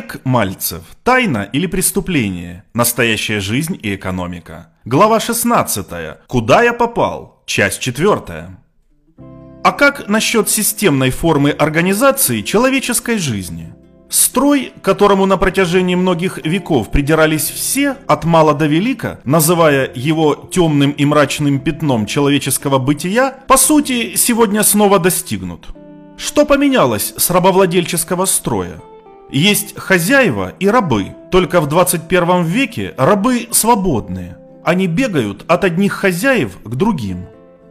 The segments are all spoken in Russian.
Олег Мальцев. Тайна или преступление? Настоящая жизнь и экономика. Глава 16. Куда я попал? Часть 4. А как насчет системной формы организации человеческой жизни? Строй, которому на протяжении многих веков придирались все, от мала до велика, называя его темным и мрачным пятном человеческого бытия, по сути, сегодня снова достигнут. Что поменялось с рабовладельческого строя? Есть хозяева и рабы, только в 21 веке рабы свободные. Они бегают от одних хозяев к другим.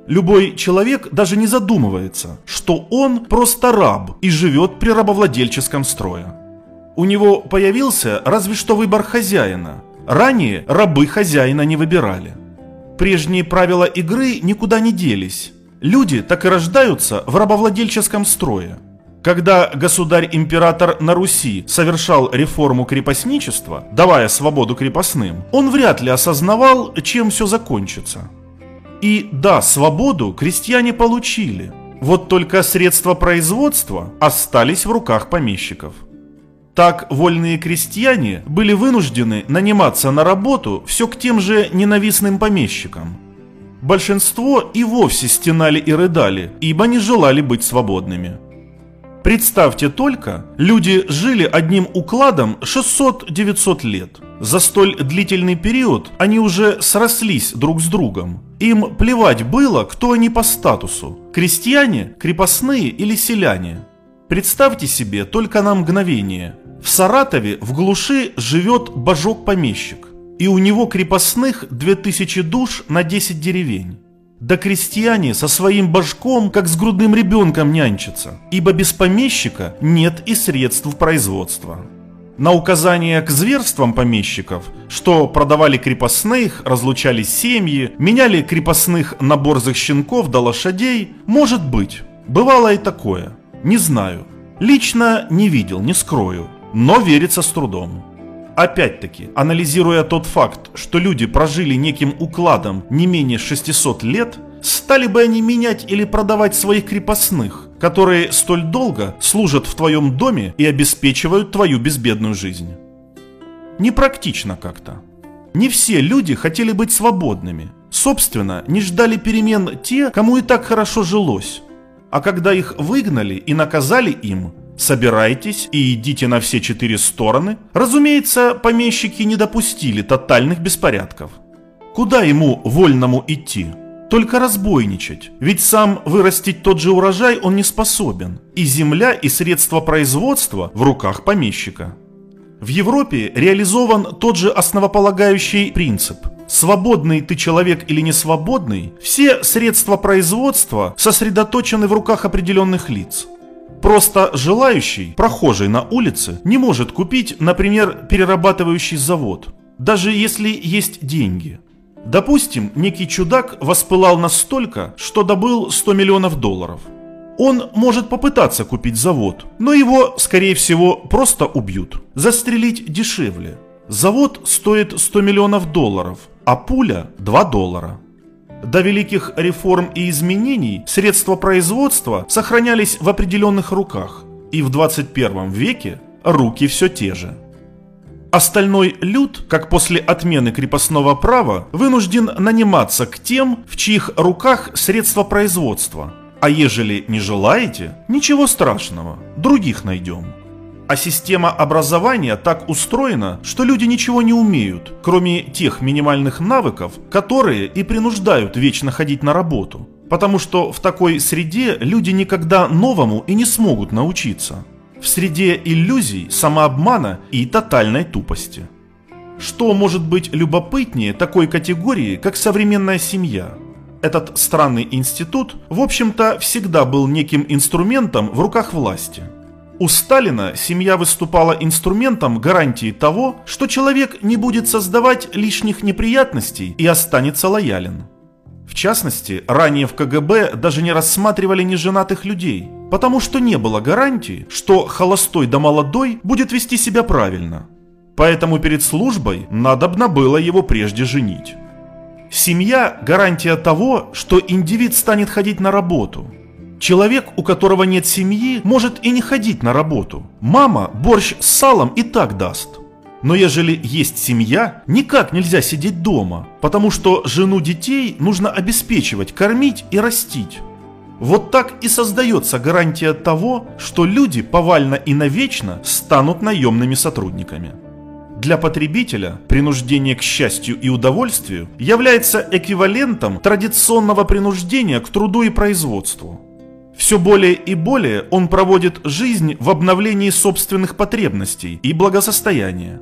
Любой человек даже не задумывается, что он просто раб и живет при рабовладельческом строе. У него появился разве что выбор хозяина. Ранее рабы хозяина не выбирали. Прежние правила игры никуда не делись. Люди так и рождаются в рабовладельческом строе. Когда государь-император на Руси совершал реформу крепостничества, давая свободу крепостным, он вряд ли осознавал, чем все закончится. И да, свободу крестьяне получили, вот только средства производства остались в руках помещиков. Так вольные крестьяне были вынуждены наниматься на работу все к тем же ненавистным помещикам. Большинство и вовсе стенали и рыдали, ибо не желали быть свободными. Представьте только, люди жили одним укладом 600-900 лет. За столь длительный период они уже срослись друг с другом. Им плевать было, кто они по статусу – крестьяне, крепостные или селяне. Представьте себе только на мгновение. В Саратове в глуши живет божок-помещик, и у него крепостных 2000 душ на 10 деревень. Да крестьяне со своим башком, как с грудным ребенком нянчатся, ибо без помещика нет и средств производства. На указание к зверствам помещиков, что продавали крепостных, разлучали семьи, меняли крепостных на борзых щенков до лошадей, может быть, бывало и такое, не знаю. Лично не видел, не скрою, но верится с трудом. Опять-таки, анализируя тот факт, что люди прожили неким укладом не менее 600 лет, стали бы они менять или продавать своих крепостных, которые столь долго служат в твоем доме и обеспечивают твою безбедную жизнь. Непрактично как-то. Не все люди хотели быть свободными. Собственно, не ждали перемен те, кому и так хорошо жилось. А когда их выгнали и наказали им, собирайтесь и идите на все четыре стороны, разумеется, помещики не допустили тотальных беспорядков. Куда ему, вольному, идти? Только разбойничать, ведь сам вырастить тот же урожай он не способен, и земля и средства производства в руках помещика. В Европе реализован тот же основополагающий принцип. Свободный ты человек или не свободный, все средства производства сосредоточены в руках определенных лиц. Просто желающий, прохожий на улице, не может купить, например, перерабатывающий завод, даже если есть деньги. Допустим, некий чудак воспылал настолько, что добыл 100 миллионов долларов. Он может попытаться купить завод, но его, скорее всего, просто убьют. Застрелить дешевле. Завод стоит 100 миллионов долларов, а пуля 2 доллара. До великих реформ и изменений средства производства сохранялись в определенных руках, и в 21 веке руки все те же. Остальной люд, как после отмены крепостного права, вынужден наниматься к тем, в чьих руках средства производства. А ежели не желаете, ничего страшного, других найдем. А система образования так устроена, что люди ничего не умеют, кроме тех минимальных навыков, которые и принуждают вечно ходить на работу. Потому что в такой среде люди никогда новому и не смогут научиться. В среде иллюзий, самообмана и тотальной тупости. Что может быть любопытнее такой категории, как современная семья? Этот странный институт, в общем-то, всегда был неким инструментом в руках власти – у Сталина семья выступала инструментом гарантии того, что человек не будет создавать лишних неприятностей и останется лоялен. В частности, ранее в КГБ даже не рассматривали неженатых людей, потому что не было гарантии, что холостой да молодой будет вести себя правильно. Поэтому перед службой надобно было его прежде женить. Семья – гарантия того, что индивид станет ходить на работу – Человек, у которого нет семьи, может и не ходить на работу. Мама борщ с салом и так даст. Но ежели есть семья, никак нельзя сидеть дома, потому что жену детей нужно обеспечивать, кормить и растить. Вот так и создается гарантия того, что люди повально и навечно станут наемными сотрудниками. Для потребителя принуждение к счастью и удовольствию является эквивалентом традиционного принуждения к труду и производству. Все более и более он проводит жизнь в обновлении собственных потребностей и благосостояния.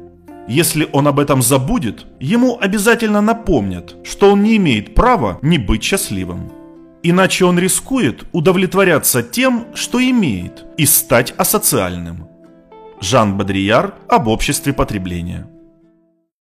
Если он об этом забудет, ему обязательно напомнят, что он не имеет права не быть счастливым. Иначе он рискует удовлетворяться тем, что имеет, и стать асоциальным. Жан Бодрияр об обществе потребления.